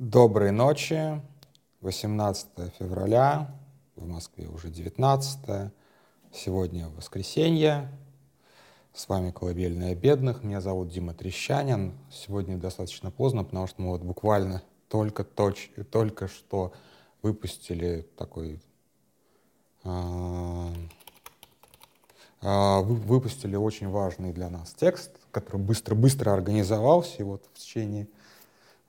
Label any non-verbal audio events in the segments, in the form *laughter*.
Доброй ночи. 18 февраля, в Москве уже 19. Сегодня воскресенье. С вами «Колыбельная бедных». Меня зовут Дима Трещанин. Сегодня достаточно поздно, потому что мы вот буквально только, точ, только что выпустили такой... Э, э, выпустили очень важный для нас текст, который быстро-быстро организовался, и вот в течение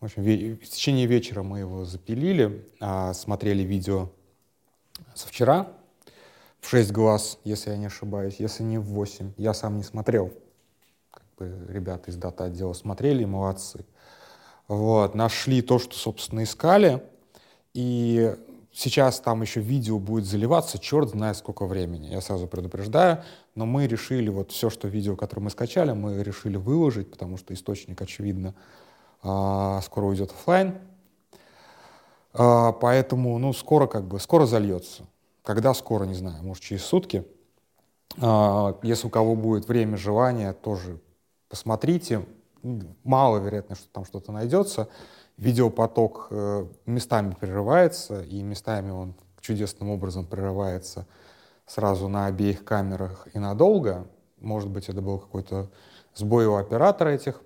в общем, в течение вечера мы его запилили, а, смотрели видео со вчера в 6 глаз, если я не ошибаюсь, если не в 8. Я сам не смотрел. Как бы ребята из дата отдела смотрели, молодцы. Вот, нашли то, что, собственно, искали. И сейчас там еще видео будет заливаться, черт знает сколько времени, я сразу предупреждаю, но мы решили вот все, что видео, которое мы скачали, мы решили выложить, потому что источник, очевидно, скоро уйдет офлайн. А, поэтому, ну, скоро как бы, скоро зальется. Когда скоро, не знаю, может, через сутки. А, если у кого будет время, желание, тоже посмотрите. Мало вероятно, что там что-то найдется. Видеопоток э, местами прерывается, и местами он чудесным образом прерывается сразу на обеих камерах и надолго. Может быть, это был какой-то сбой у оператора этих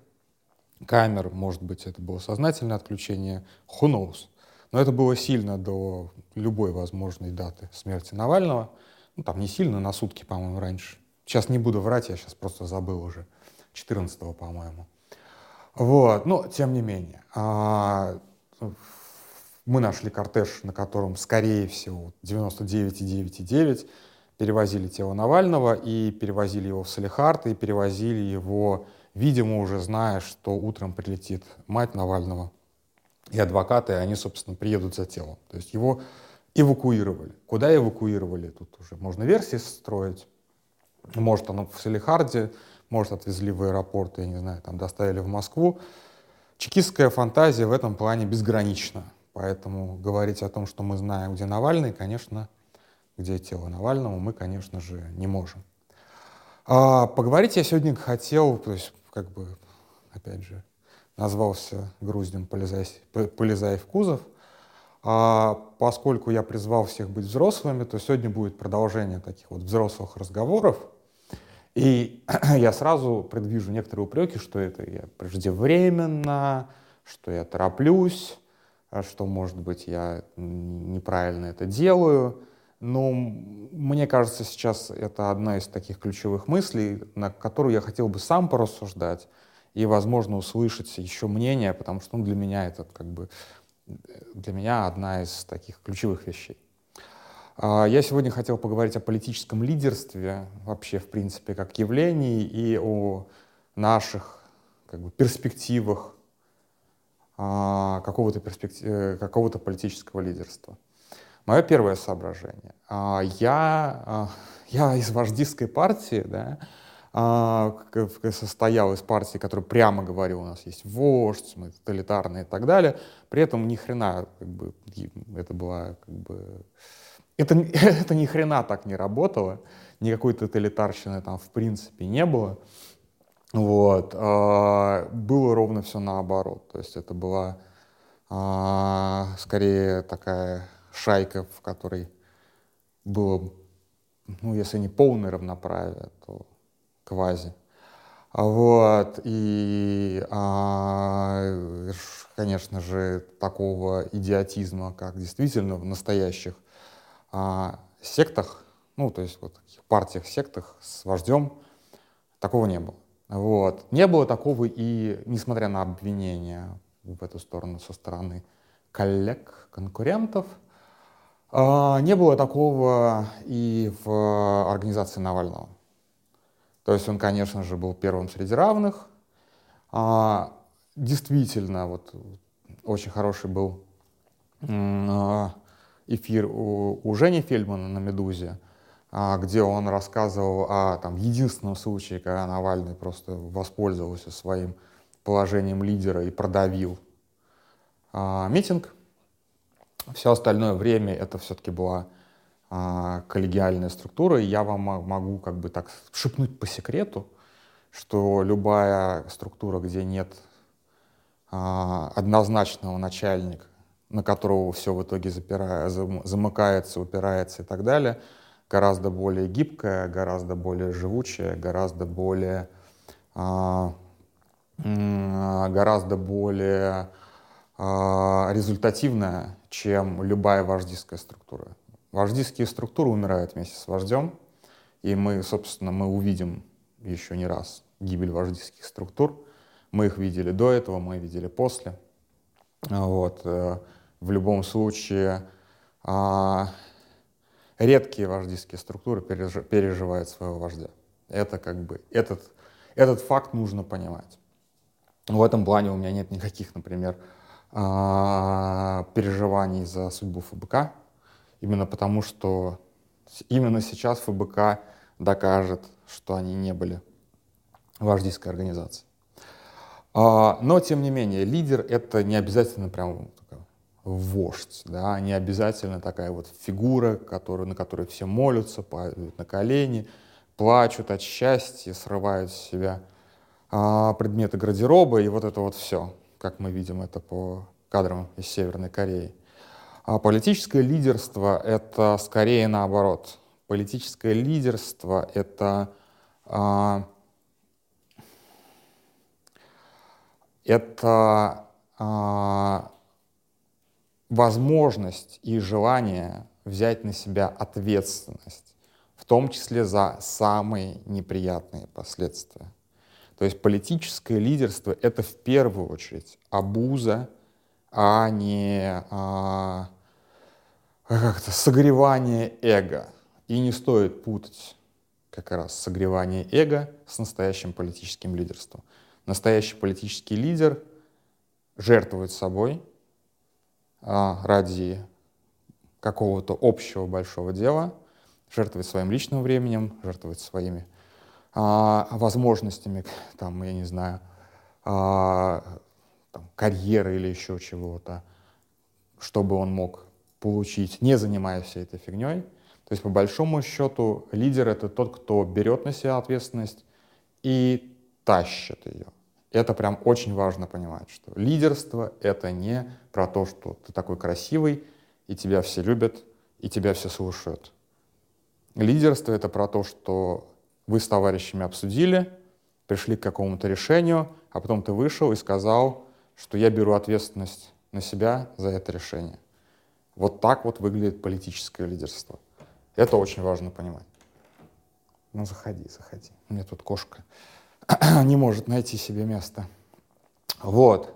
камер, может быть, это было сознательное отключение, who knows. Но это было сильно до любой возможной даты смерти Навального. Ну, там не сильно, на сутки, по-моему, раньше. Сейчас не буду врать, я сейчас просто забыл уже. 14 по-моему. Вот, но тем не менее. А, мы нашли кортеж, на котором, скорее всего, 99,9,9 перевозили тело Навального и перевозили его в Салихард, и перевозили его видимо, уже зная, что утром прилетит мать Навального и адвокаты, и они, собственно, приедут за телом. То есть его эвакуировали. Куда эвакуировали? Тут уже можно версии строить. Может, оно в Салихарде, может, отвезли в аэропорт, я не знаю, там доставили в Москву. Чекистская фантазия в этом плане безгранична. Поэтому говорить о том, что мы знаем, где Навальный, конечно, где тело Навального, мы, конечно же, не можем. А поговорить я сегодня хотел, то есть как бы, опять же, назвался груздем «Полезай, полезай в кузов». А поскольку я призвал всех быть взрослыми, то сегодня будет продолжение таких вот взрослых разговоров. И *clears throat* я сразу предвижу некоторые упреки, что это я преждевременно, что я тороплюсь, что, может быть, я неправильно это делаю. Но мне кажется, сейчас это одна из таких ключевых мыслей, на которую я хотел бы сам порассуждать и, возможно, услышать еще мнение, потому что ну, для меня это как бы для меня одна из таких ключевых вещей. А, я сегодня хотел поговорить о политическом лидерстве вообще, в принципе, как явлении и о наших как бы, перспективах а, какого-то перспектив... Э, какого политического лидерства. Мое первое соображение. А, я, а, я из вождистской партии, да, а, состоял из партии, которая прямо говорила, у нас есть вождь, мы тоталитарные и так далее. При этом ни хрена, как бы, это была, как бы, это, *laughs* это ни хрена так не работало, никакой тоталитарщины там в принципе не было. Вот. Было ровно все наоборот. То есть это была скорее такая шайка, в которой было, ну, если не полное равноправие, то квази. Вот, и, а, конечно же, такого идиотизма, как действительно в настоящих а, сектах, ну, то есть вот таких партиях, сектах с вождем, такого не было. Вот. Не было такого и, несмотря на обвинения в эту сторону со стороны коллег, конкурентов – а, не было такого и в организации Навального. То есть он, конечно же, был первым среди равных. А, действительно, вот очень хороший был а, эфир у Жени Фельдмана на «Медузе», где он рассказывал о там, единственном случае, когда Навальный просто воспользовался своим положением лидера и продавил митинг. Все остальное время это все-таки была а, коллегиальная структура, и я вам могу как бы так шепнуть по секрету, что любая структура, где нет а, однозначного начальника, на которого все в итоге запира... замыкается, упирается и так далее, гораздо более гибкая, гораздо более живучая, гораздо более, а, гораздо более результативная, чем любая вождистская структура. Вождистские структуры умирают вместе с вождем, и мы, собственно, мы увидим еще не раз гибель вождистских структур. Мы их видели до этого, мы видели после. Вот. Э, в любом случае, а, редкие вождистские структуры переживают своего вождя. Это как бы, этот, этот факт нужно понимать. В этом плане у меня нет никаких, например, а, переживаний за судьбу ФБК, именно потому что именно сейчас ФБК докажет, что они не были вождистской организацией. А, но, тем не менее, лидер — это не обязательно прям вождь, да, не обязательно такая вот фигура, которую, на которой все молятся, падают на колени, плачут от счастья, срывают с себя а, предметы гардероба и вот это вот все, как мы видим это по кадрам из Северной Кореи. А политическое лидерство — это скорее наоборот. Политическое лидерство — это а, это а, возможность и желание взять на себя ответственность, в том числе за самые неприятные последствия. То есть политическое лидерство — это в первую очередь обуза, а не а, согревание эго. И не стоит путать как раз согревание эго с настоящим политическим лидерством. Настоящий политический лидер жертвует собой, а, ради какого-то общего большого дела, жертвовать своим личным временем, жертвовать своими а, возможностями, там, я не знаю, а, там, карьеры или еще чего-то, чтобы он мог получить, не занимаясь всей этой фигней. То есть, по большому счету, лидер — это тот, кто берет на себя ответственность и тащит ее. Это прям очень важно понимать, что лидерство — это не про то, что ты такой красивый, и тебя все любят, и тебя все слушают. Лидерство — это про то, что вы с товарищами обсудили, пришли к какому-то решению, а потом ты вышел и сказал, что я беру ответственность на себя за это решение. Вот так вот выглядит политическое лидерство. Это очень важно понимать. Ну, заходи, заходи. У меня тут кошка *clears throat* не может найти себе место. Вот.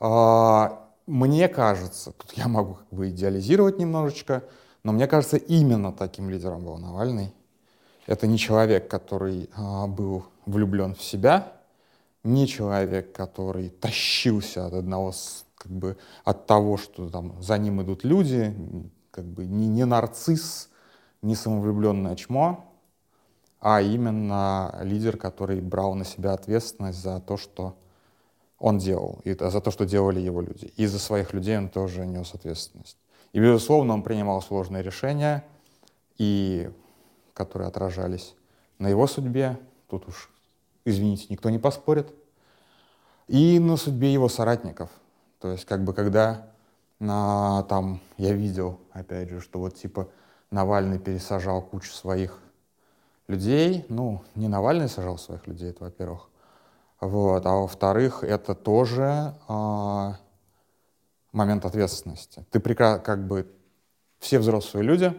А, мне кажется, тут я могу как бы идеализировать немножечко, но мне кажется, именно таким лидером был Навальный. Это не человек, который а, был влюблен в себя, не человек, который тащился от одного, как бы, от того, что там за ним идут люди, как бы не, не нарцисс, не самовлюбленное чмо, а именно лидер, который брал на себя ответственность за то, что он делал, и за то, что делали его люди. И за своих людей он тоже нес ответственность. И, безусловно, он принимал сложные решения, и, которые отражались на его судьбе. Тут уж, извините, никто не поспорит. И на судьбе его соратников. То есть, как бы, когда на, там я видел, опять же, что вот типа Навальный пересажал кучу своих людей. Ну, не Навальный сажал своих людей, это во-первых. Вот. А во-вторых, это тоже а, момент ответственности. Ты прекрасно, как бы, все взрослые люди,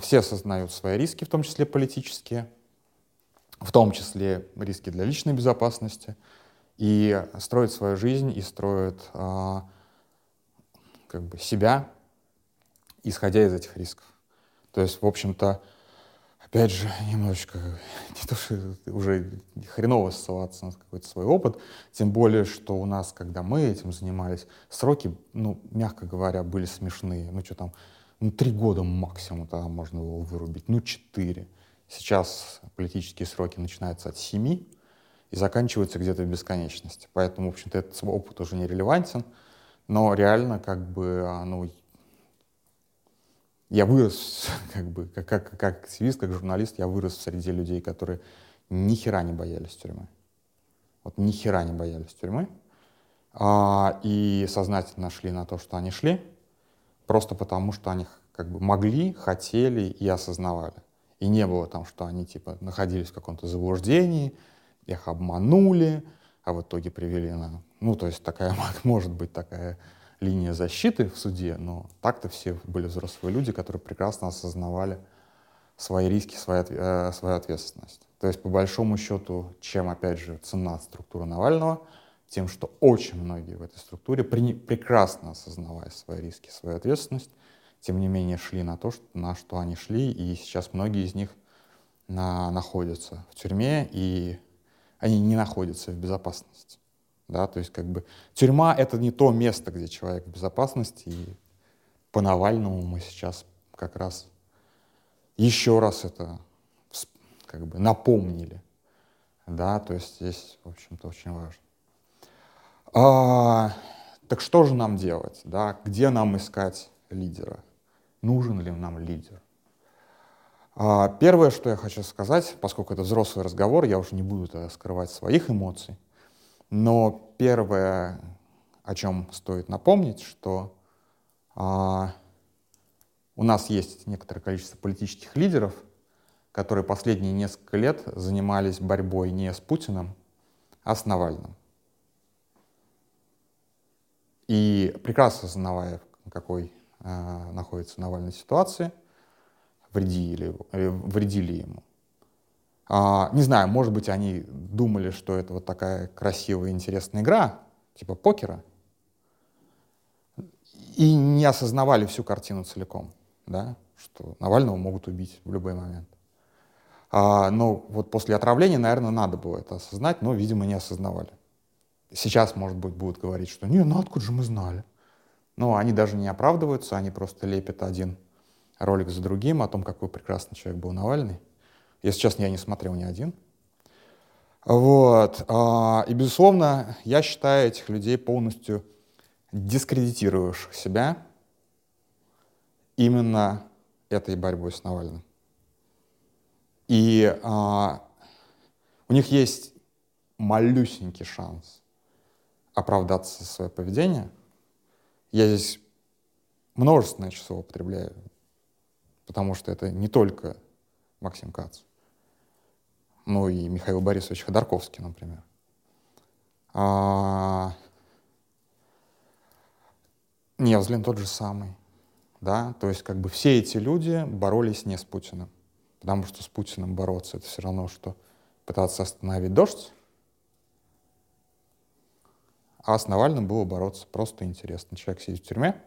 все осознают свои риски, в том числе политические, в том числе риски для личной безопасности, и строят свою жизнь, и строят а, как бы себя, исходя из этих рисков. То есть, в общем-то, опять же, немножечко, *laughs* не то, что уже хреново ссылаться на какой-то свой опыт, тем более, что у нас, когда мы этим занимались, сроки, ну, мягко говоря, были смешные. Ну, что там, ну, три года максимум тогда можно было вырубить, ну, четыре. Сейчас политические сроки начинаются от семи и заканчиваются где-то в бесконечности. Поэтому, в общем-то, этот опыт уже не релевантен, но реально, как бы, ну, я вырос, *laughs* как бы, как, как, как активист, как журналист, я вырос среди людей, которые ни хера не боялись тюрьмы. Вот ни хера не боялись тюрьмы. а, и сознательно шли на то, что они шли, просто потому что они как бы могли, хотели и осознавали. И не было там, что они типа находились в каком-то заблуждении, их обманули, а в итоге привели на... Ну, то есть такая *laughs* может быть такая линия защиты в суде, но так-то все были взрослые люди, которые прекрасно осознавали свои риски, свою, э, свою ответственность. То есть, по большому счету, чем, опять же, цена структуры Навального, тем, что очень многие в этой структуре, при, прекрасно осознавая свои риски, свою ответственность, тем не менее шли на то, что, на что они шли, и сейчас многие из них на, находятся в тюрьме, и они не находятся в безопасности. Да, то есть как бы тюрьма — это не то место, где человек в безопасности, и по Навальному мы сейчас как раз еще раз это как бы напомнили. Да, то есть здесь, в общем-то, очень важно. А, так что же нам делать? Да? Где нам искать лидера? Нужен ли нам лидер? А, первое, что я хочу сказать, поскольку это взрослый разговор, я уже не буду скрывать своих эмоций, но первое, о чем стоит напомнить, что а, у нас есть некоторое количество политических лидеров, которые последние несколько лет занимались борьбой не с Путиным, а с Навальным. И прекрасно осознавая, какой э, находится Навальной ситуации, вредили, э, вредили ему. А, не знаю, может быть, они думали, что это вот такая красивая, интересная игра, типа покера, и не осознавали всю картину целиком, да, что Навального могут убить в любой момент. А, но вот после отравления, наверное, надо было это осознать, но, видимо, не осознавали. Сейчас, может быть, будут говорить, что «не, ну откуда же мы знали?» Но они даже не оправдываются, они просто лепят один ролик за другим о том, какой прекрасный человек был Навальный. Если честно, я не смотрел ни один. Вот. А, и, безусловно, я считаю этих людей полностью дискредитировавших себя именно этой борьбой с Навальным. И а, у них есть малюсенький шанс оправдаться за свое поведение. Я здесь множественное число употребляю, потому что это не только Максим Кац, но и Михаил Борисович Ходорковский, например. А... Невзлин тот же самый. Да? То есть как бы все эти люди боролись не с Путиным. Потому что с Путиным бороться это все равно, что пытаться остановить дождь. А с Навальным было бороться просто интересно. Человек сидит в тюрьме,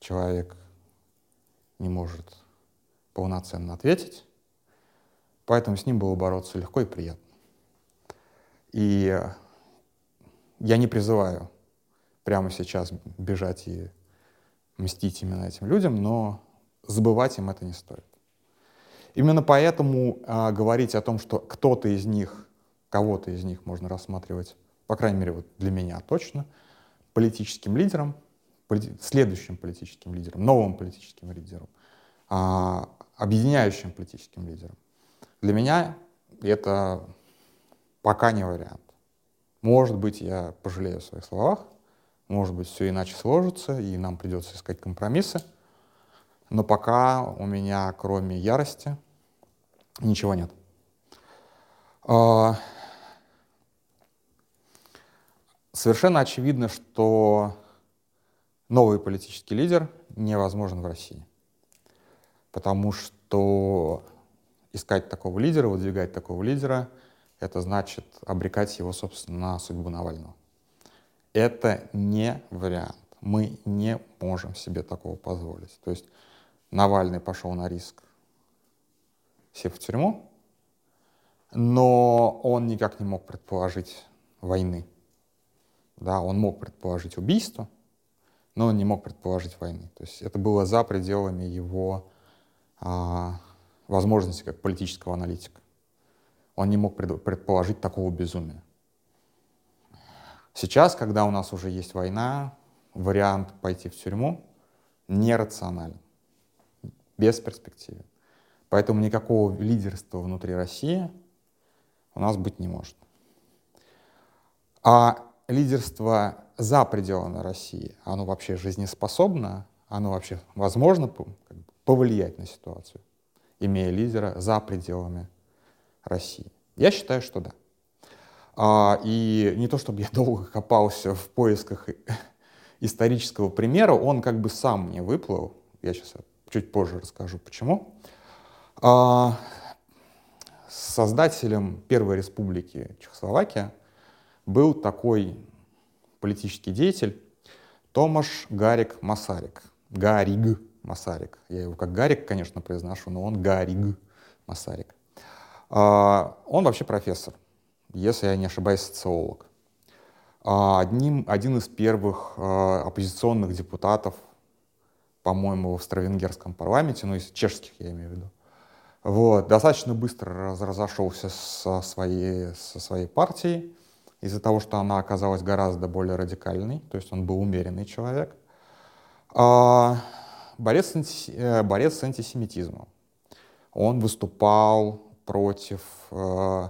человек не может полноценно ответить, поэтому с ним было бороться легко и приятно. И я не призываю прямо сейчас бежать и мстить именно этим людям, но забывать им это не стоит. Именно поэтому а, говорить о том, что кто-то из них, кого-то из них можно рассматривать по крайней мере, вот для меня точно, политическим лидером, полити следующим политическим лидером, новым политическим лидером, а, объединяющим политическим лидером. Для меня это пока не вариант. Может быть, я пожалею о своих словах, может быть, все иначе сложится, и нам придется искать компромиссы, но пока у меня, кроме ярости, ничего нет. А, Совершенно очевидно, что новый политический лидер невозможен в России. Потому что искать такого лидера, выдвигать такого лидера, это значит обрекать его, собственно, на судьбу Навального. Это не вариант. Мы не можем себе такого позволить. То есть Навальный пошел на риск, сев в тюрьму, но он никак не мог предположить войны. Да, он мог предположить убийство, но он не мог предположить войны. То есть это было за пределами его а, возможности как политического аналитика. Он не мог предположить такого безумия. Сейчас, когда у нас уже есть война, вариант пойти в тюрьму нерационален, бесперспективен. Поэтому никакого лидерства внутри России у нас быть не может. А лидерство за пределами России, оно вообще жизнеспособно, оно вообще возможно повлиять на ситуацию, имея лидера за пределами России? Я считаю, что да. А, и не то, чтобы я долго копался в поисках исторического примера, он как бы сам мне выплыл. Я сейчас чуть позже расскажу, почему. А, создателем Первой Республики Чехословакия был такой политический деятель Томаш Гарик Масарик. Гариг Масарик. Я его как Гарик, конечно, произношу, но он Гариг Масарик. А, он вообще профессор, если я не ошибаюсь, социолог. А, одним, один из первых а, оппозиционных депутатов, по-моему, в австро-венгерском парламенте, ну, из чешских я имею в виду, вот, достаточно быстро раз, разошелся со своей, со своей партией из-за того, что она оказалась гораздо более радикальной, то есть он был умеренный человек. А, борец, э, борец с антисемитизмом. Он выступал против э,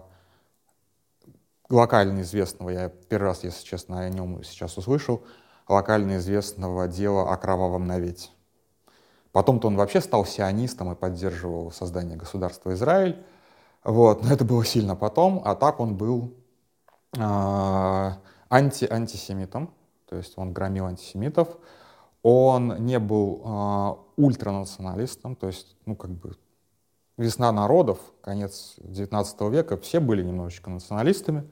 локально известного, я первый раз, если честно, о нем сейчас услышал, локально известного дела о кровавом навете. Потом-то он вообще стал сионистом и поддерживал создание государства Израиль. Вот, но это было сильно потом, а так он был э, анти антисемитом, то есть он громил антисемитов. Он не был э, ультранационалистом, то есть, ну, как бы, весна народов, конец XIX века, все были немножечко националистами.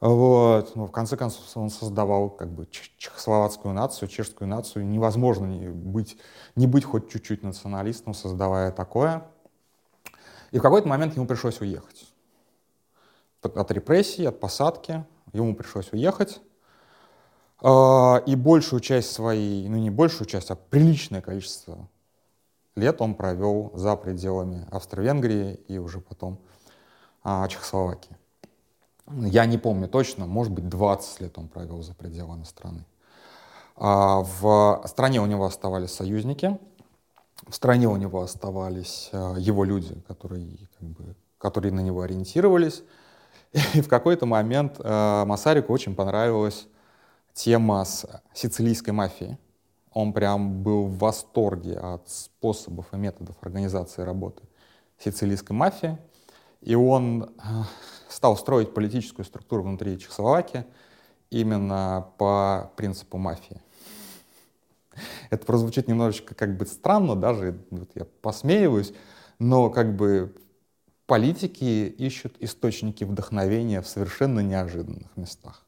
Вот. Но в конце концов он создавал как бы чехословацкую нацию, чешскую нацию. Невозможно не быть, не быть хоть чуть-чуть националистом, создавая такое. И в какой-то момент ему пришлось уехать. От репрессий, от посадки ему пришлось уехать. А, и большую часть своей, ну не большую часть, а приличное количество лет он провел за пределами Австро-Венгрии и уже потом а, Чехословакии. Я не помню точно, может быть, 20 лет он провел за пределами страны. А в стране у него оставались союзники, в стране у него оставались его люди, которые, как бы, которые на него ориентировались. *laughs* И в какой-то момент а, Масарику очень понравилась тема с сицилийской мафией. Он прям был в восторге от способов и методов организации работы сицилийской мафии. И он стал строить политическую структуру внутри Чехословакии именно по принципу мафии. *laughs* Это прозвучит немножечко как бы странно, даже вот я посмеиваюсь, но как бы политики ищут источники вдохновения в совершенно неожиданных местах.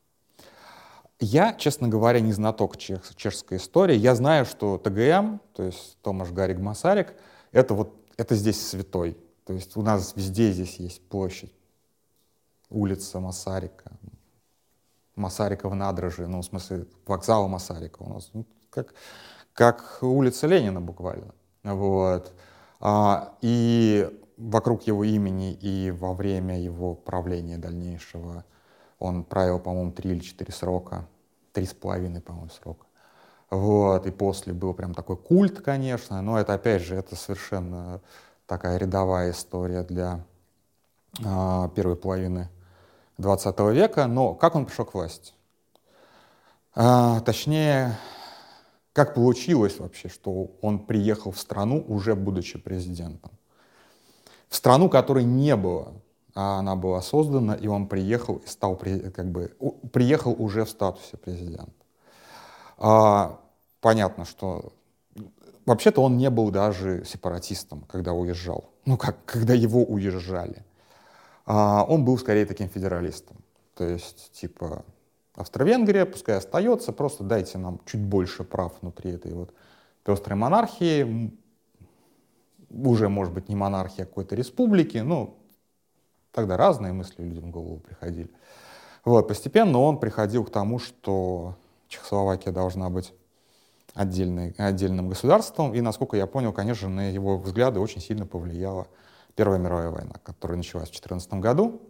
Я, честно говоря, не знаток чех, чешской истории. Я знаю, что ТГМ, то есть Томаш Гарик Масарик, это вот это здесь святой. То есть у нас везде здесь есть площадь улица Масарика, Масарикова надрожи, ну, в смысле, вокзала Масарика у нас, ну, как, как улица Ленина буквально. Вот. А, и вокруг его имени и во время его правления дальнейшего он правил, по-моему, три или четыре срока, три с половиной, по-моему, срока. Вот, и после был прям такой культ, конечно, но это, опять же, это совершенно такая рядовая история для а, первой половины 20 века, но как он пришел к власти? А, точнее, как получилось вообще, что он приехал в страну, уже будучи президентом? В страну, которой не было, а она была создана, и он приехал и стал, как бы, приехал уже в статусе президента. А, понятно, что вообще-то он не был даже сепаратистом, когда уезжал. Ну, как, когда его уезжали а он был скорее таким федералистом. То есть, типа, Австро-Венгрия пускай остается, просто дайте нам чуть больше прав внутри этой вот пестрой монархии, уже, может быть, не монархия, а какой-то республики, ну, тогда разные мысли людям в голову приходили. Вот, постепенно он приходил к тому, что Чехословакия должна быть отдельной, отдельным государством, и, насколько я понял, конечно, на его взгляды очень сильно повлияла Первая мировая война, которая началась в 2014 году.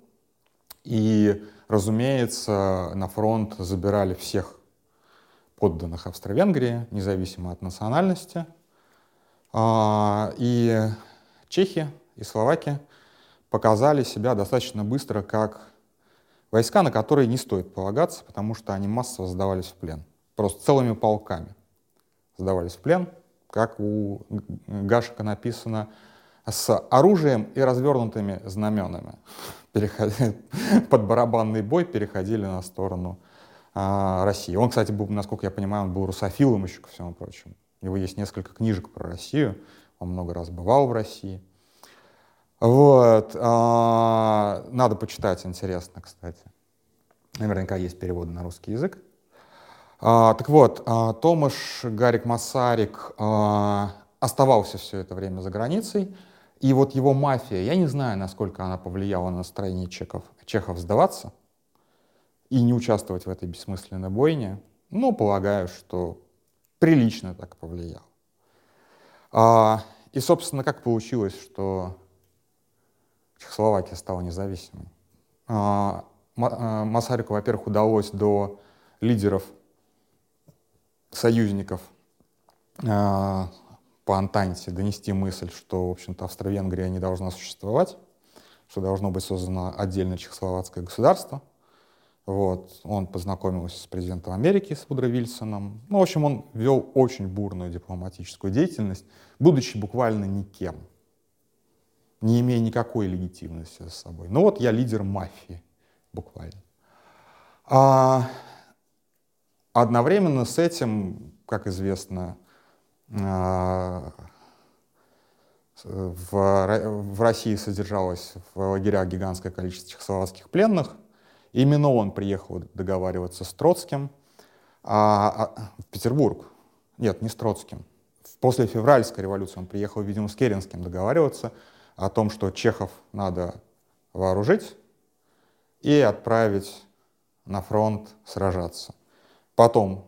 И, разумеется, на фронт забирали всех подданных Австро-Венгрии, независимо от национальности. А, и Чехия и Словакия показали себя достаточно быстро как Войска, на которые не стоит полагаться, потому что они массово сдавались в плен. Просто целыми полками сдавались в плен, как у Гашика написано, с оружием и развернутыми знаменами. *laughs* Под барабанный бой переходили на сторону а, России. Он, кстати, был, насколько я понимаю, он был русофилом еще ко всему прочему. У него есть несколько книжек про Россию. Он много раз бывал в России. Вот. А, надо почитать, интересно, кстати. Наверняка есть переводы на русский язык. А, так вот, а, Томаш Гарик Масарик оставался все это время за границей. И вот его мафия, я не знаю, насколько она повлияла на настроение чехов, чехов сдаваться и не участвовать в этой бессмысленной бойне, но полагаю, что прилично так повлиял. А, и, собственно, как получилось, что Чехословакия стала независимой? А, а, Масарику, во-первых, удалось до лидеров союзников а, по Антанте донести мысль, что, в общем-то, Австро-Венгрия не должна существовать, что должно быть создано отдельное чехословацкое государство — вот. Он познакомился с президентом Америки, с Вудро Вильсоном. Ну, в общем, он вел очень бурную дипломатическую деятельность, будучи буквально никем, не имея никакой легитимности за собой. Ну вот я лидер мафии, буквально. А одновременно с этим, как известно, а, в, России содержалось в лагерях гигантское количество чехословацких пленных, Именно он приехал договариваться с Троцким а, а, в Петербург. Нет, не с Троцким. После февральской революции он приехал, видимо, с Керенским договариваться о том, что чехов надо вооружить и отправить на фронт сражаться. Потом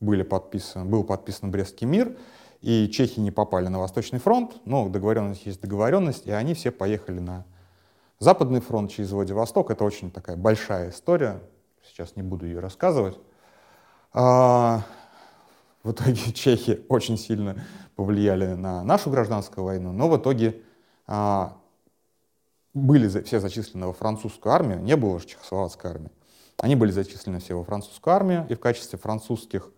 были подписаны, был подписан Брестский мир, и чехи не попали на Восточный фронт, но договоренность есть договоренность, и они все поехали на Западный фронт через Владивосток — это очень такая большая история, сейчас не буду ее рассказывать. А, в итоге *laughs* чехи очень сильно повлияли на нашу гражданскую войну, но в итоге а, были все зачислены во французскую армию, не было же чехословацкой армии. Они были зачислены все во французскую армию, и в качестве французских,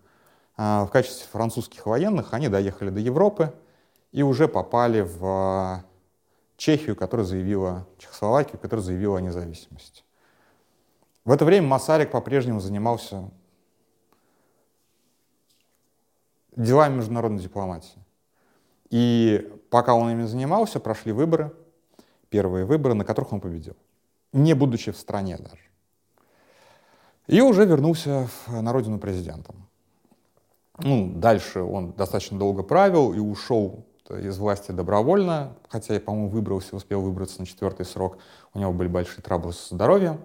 а, в качестве французских военных они доехали до Европы и уже попали в Чехию, которая заявила, Чехословакию, которая заявила о независимости. В это время Масарик по-прежнему занимался делами международной дипломатии. И пока он ими занимался, прошли выборы, первые выборы, на которых он победил, не будучи в стране даже. И уже вернулся на родину президентом. Ну, дальше он достаточно долго правил и ушел из власти добровольно, хотя, по-моему, выбрался, успел выбраться на четвертый срок. У него были большие траблы со здоровьем.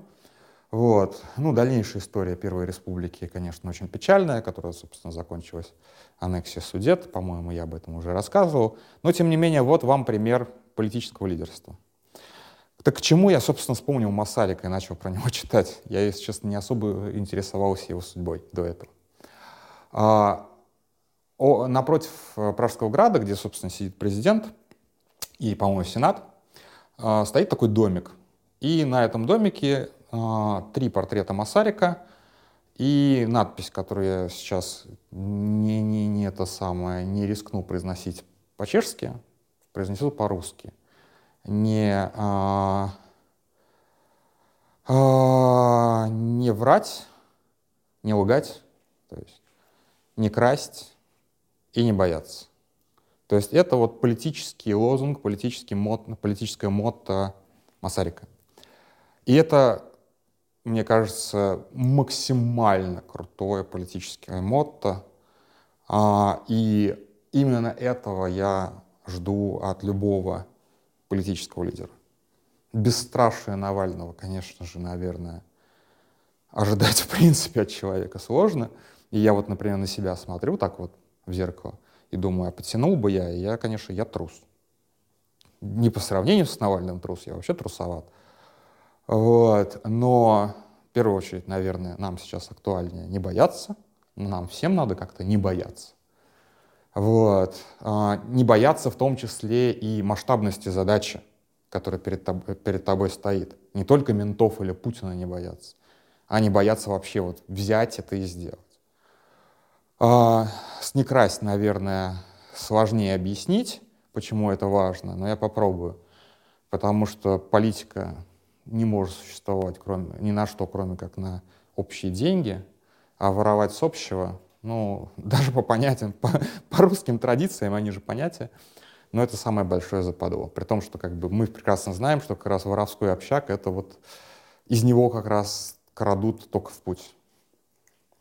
Вот. Ну, дальнейшая история Первой Республики, конечно, очень печальная, которая, собственно, закончилась аннексией Судет. По-моему, я об этом уже рассказывал. Но, тем не менее, вот вам пример политического лидерства. Так к чему я, собственно, вспомнил Масарика и начал про него *laughs* читать? Я, если честно, не особо интересовался его судьбой до этого. Напротив э, Пражского града, где, собственно, сидит президент и, по-моему, Сенат, э, стоит такой домик. И на этом домике э, три портрета Масарика и надпись, которую я сейчас не, не, не это самое, не рискну произносить по-чешски, произнесу по-русски. Не, а, а, не врать, не лгать, то есть не красть, и не бояться. То есть это вот политический лозунг, политический мот, политическое мотто Масарика. И это, мне кажется, максимально крутое политическое мотто. А, и именно этого я жду от любого политического лидера. Бесстрашие Навального, конечно же, наверное, ожидать в принципе от человека сложно. И я вот, например, на себя смотрю так вот в зеркало и думаю, а потянул бы я, и я, конечно, я трус. Не по сравнению с Навальным трус, я вообще трусоват. Вот. Но в первую очередь, наверное, нам сейчас актуальнее не бояться. Нам всем надо как-то не бояться. Вот. А, не бояться в том числе и масштабности задачи. который перед, тоб- перед тобой стоит. Не только ментов или Путина не боятся. Они боятся вообще вот взять это и сделать. А, с не красть, наверное, сложнее объяснить, почему это важно, но я попробую. Потому что политика не может существовать кроме, ни на что, кроме как на общие деньги, а воровать с общего, ну, *laughs* даже по понятиям, по, по русским традициям, они же понятия, но это самое большое западло. При том, что как бы мы прекрасно знаем, что как раз воровской общак — это вот из него как раз крадут только в путь.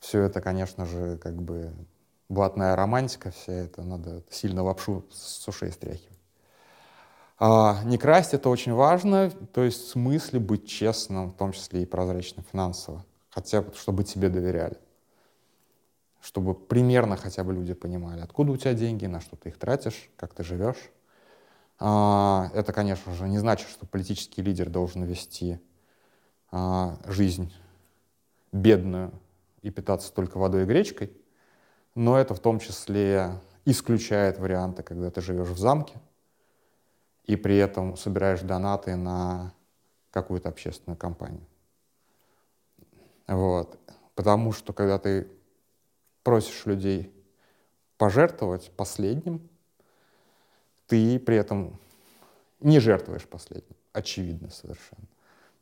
Все это, конечно же, как бы блатная романтика, вся это надо сильно лапшу с ушей стряхивать. А, не красть это очень важно, то есть в смысле быть честным, в том числе и прозрачно финансово, хотя бы, чтобы тебе доверяли, чтобы примерно хотя бы люди понимали, откуда у тебя деньги, на что ты их тратишь, как ты живешь. А, это, конечно же, не значит, что политический лидер должен вести а, жизнь бедную и питаться только водой и гречкой, но это в том числе исключает варианты, когда ты живешь в замке, и при этом собираешь донаты на какую-то общественную кампанию. Вот. Потому что когда ты просишь людей пожертвовать последним, ты при этом не жертвуешь последним. Очевидно совершенно.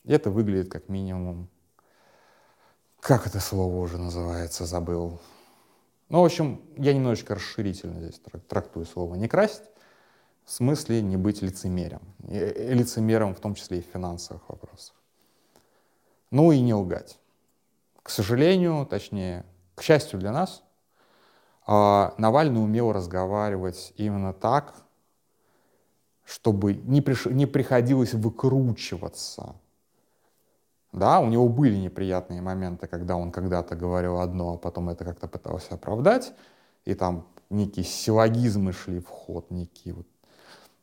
И это выглядит как минимум... Как это слово уже называется, забыл. Ну, в общем, я немножечко расширительно здесь трактую слово «не красть», в смысле не быть лицемером. И лицемером в том числе и в финансовых вопросах. Ну и не лгать. К сожалению, точнее, к счастью для нас, а, Навальный умел разговаривать именно так, чтобы не, приш... не приходилось выкручиваться. Да, у него были неприятные моменты, когда он когда-то говорил одно, а потом это как-то пытался оправдать, и там некие силлогизмы шли в ход, некие вот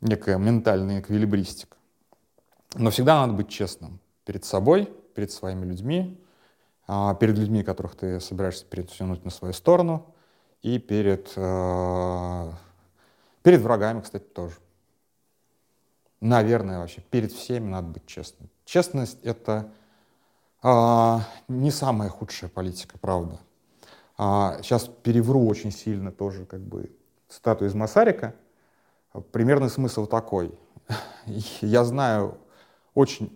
некая ментальная эквилибристика. Но всегда надо быть честным перед собой, перед своими людьми, а, перед людьми, которых ты собираешься перетянуть на свою сторону, и перед, э, перед врагами, кстати, тоже. Наверное, вообще перед всеми надо быть честным. Честность — это э, не самая худшая политика, правда. А, сейчас перевру очень сильно тоже как бы цитату из Масарика — Примерный смысл такой. *laughs* Я знаю очень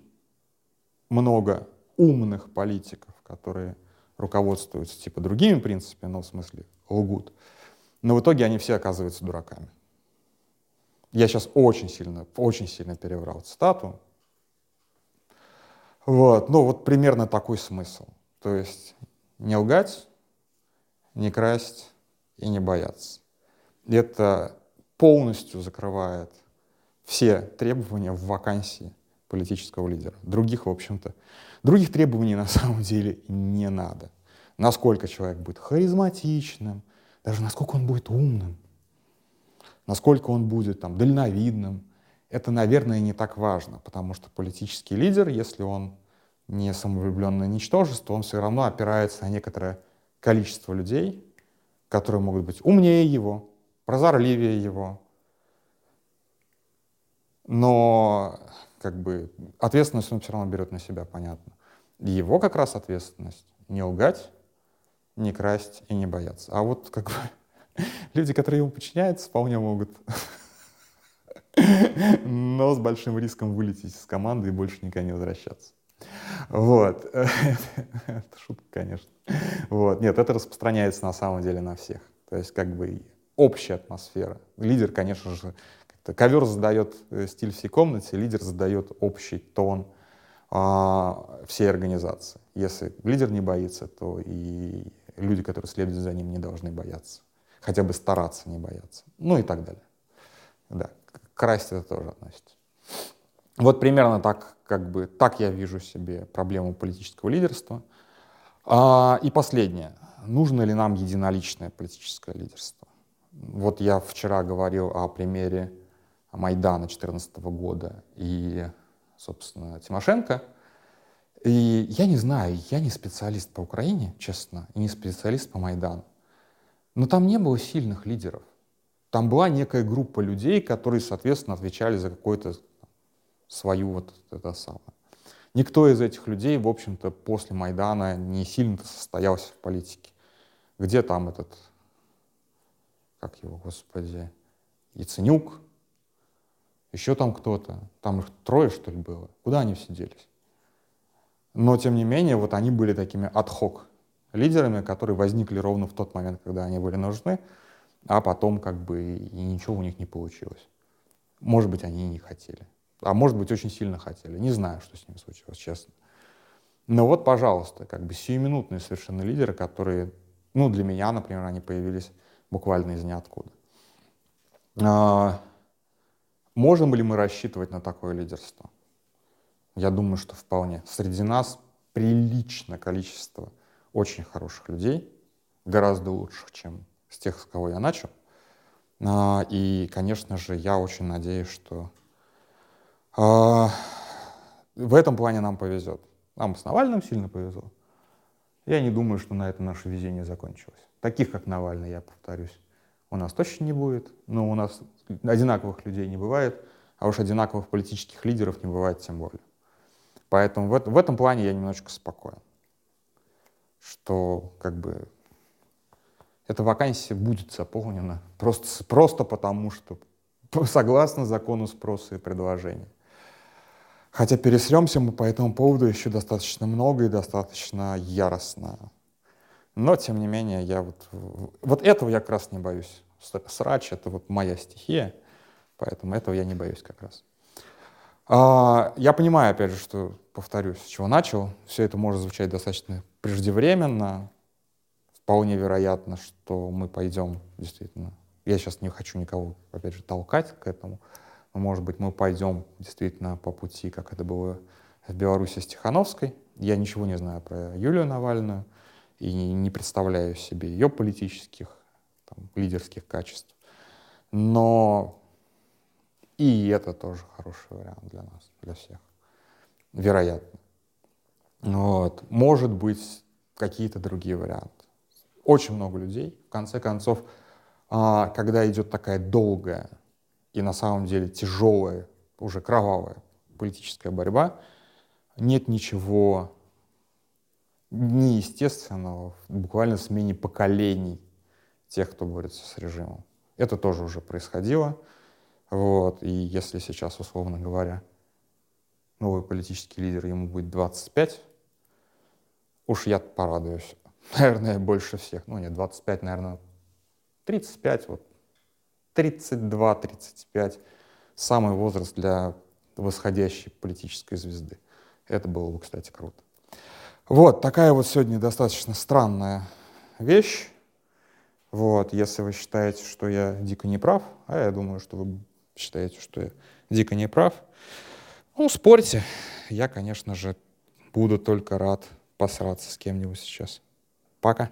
много умных политиков, которые руководствуются типа другими принципами, но в смысле лгут. Но в итоге они все оказываются дураками. Я сейчас очень сильно, очень сильно переврал цитату. Вот, ну вот примерно такой смысл. То есть не лгать, не красть и не бояться. Это полностью закрывает все требования в вакансии политического лидера. Других, в общем-то, других требований на *laughs* самом деле не надо. Насколько человек будет харизматичным, даже насколько он будет умным, насколько он будет там дальновидным, это, наверное, не так важно, потому что политический лидер, если он не самовлюбленное ничтожество, он все равно опирается на некоторое количество людей, которые могут быть умнее его, прозорливее его. Но как бы ответственность он все равно берет на себя, понятно. Его как раз ответственность не лгать, не красть и не бояться. А вот как бы *laughs* люди, которые ему подчиняются, вполне могут, *laughs* но с большим риском вылететь из команды и больше никогда не возвращаться. Вот. *laughs* это шутка, конечно. Вот. Нет, это распространяется на самом деле на всех. То есть как бы общая атмосфера. Лидер, конечно же, ковер задает э, стиль всей комнате, лидер задает общий тон а, всей организации. Если лидер не боится, то и люди, которые следуют за ним, не должны бояться. Хотя бы стараться не бояться. Ну и так далее. Да, красть это тоже относится. Вот примерно так, как бы, так я вижу себе проблему политического лидерства. А, и последнее. Нужно ли нам единоличное политическое лидерство? Вот я вчера говорил о примере Майдана 2014 года и, собственно, Тимошенко. И я не знаю, я не специалист по Украине, честно, и не специалист по Майдану. Но там не было сильных лидеров. Там была некая группа людей, которые, соответственно, отвечали за какое-то свою вот это самое. Никто из этих людей, в общем-то, после Майдана не сильно состоялся в политике. Где там этот, как его, господи, Яценюк, еще там кто-то, там их трое, что ли, было. Куда они все делись? Но, тем не менее, вот они были такими адхок лидерами, которые возникли ровно в тот момент, когда они были нужны, а потом как бы и ничего у них не получилось. Может быть, они и не хотели. А может быть, очень сильно хотели. Не знаю, что с ними случилось, честно. Но вот, пожалуйста, как бы сиюминутные совершенно лидеры, которые, ну, для меня, например, они появились буквально из ниоткуда. А, можем ли мы рассчитывать на такое лидерство? Я думаю, что вполне. Среди нас приличное количество очень хороших людей, гораздо лучших, чем с тех, с кого я начал. А, и, конечно же, я очень надеюсь, что а, в этом плане нам повезет. Нам с Навальным сильно повезло. Я не думаю, что на этом наше везение закончилось. Таких, как Навальный, я повторюсь, у нас точно не будет. Но у нас одинаковых людей не бывает, а уж одинаковых политических лидеров не бывает тем более. Поэтому в, в этом плане я немножечко спокоен, что как бы эта вакансия будет заполнена просто, просто потому, что согласно закону спроса и предложения. Хотя пересремся мы по этому поводу еще достаточно много и достаточно яростно. Но, тем не менее, я вот... Вот этого я как раз не боюсь. Срач — это вот моя стихия, поэтому этого я не боюсь как раз. А, я понимаю, опять же, что, повторюсь, с чего начал. Все это может звучать достаточно преждевременно, вполне вероятно, что мы пойдем действительно. Я сейчас не хочу никого, опять же, толкать к этому. Но, может быть, мы пойдем действительно по пути, как это было в Беларуси с Тихановской. Я ничего не знаю про Юлию Навальную и не представляю себе ее политических, там, лидерских качеств. Но и это тоже хороший вариант для нас, для всех. Вероятно. Вот. Может быть, какие-то другие варианты очень много людей. В конце концов, а, когда идет такая долгая и на самом деле тяжелая, уже кровавая политическая борьба, нет ничего неестественного в буквально смене поколений тех, кто борется с режимом. Это тоже уже происходило. Вот. И если сейчас, условно говоря, новый политический лидер, ему будет 25, уж я порадуюсь наверное, больше всех. Ну, нет, 25, наверное, 35, вот 32-35. Самый возраст для восходящей политической звезды. Это было бы, кстати, круто. Вот, такая вот сегодня достаточно странная вещь. Вот, если вы считаете, что я дико не прав, а я думаю, что вы считаете, что я дико не прав, ну, спорьте. Я, конечно же, буду только рад посраться с кем-нибудь сейчас. Пока.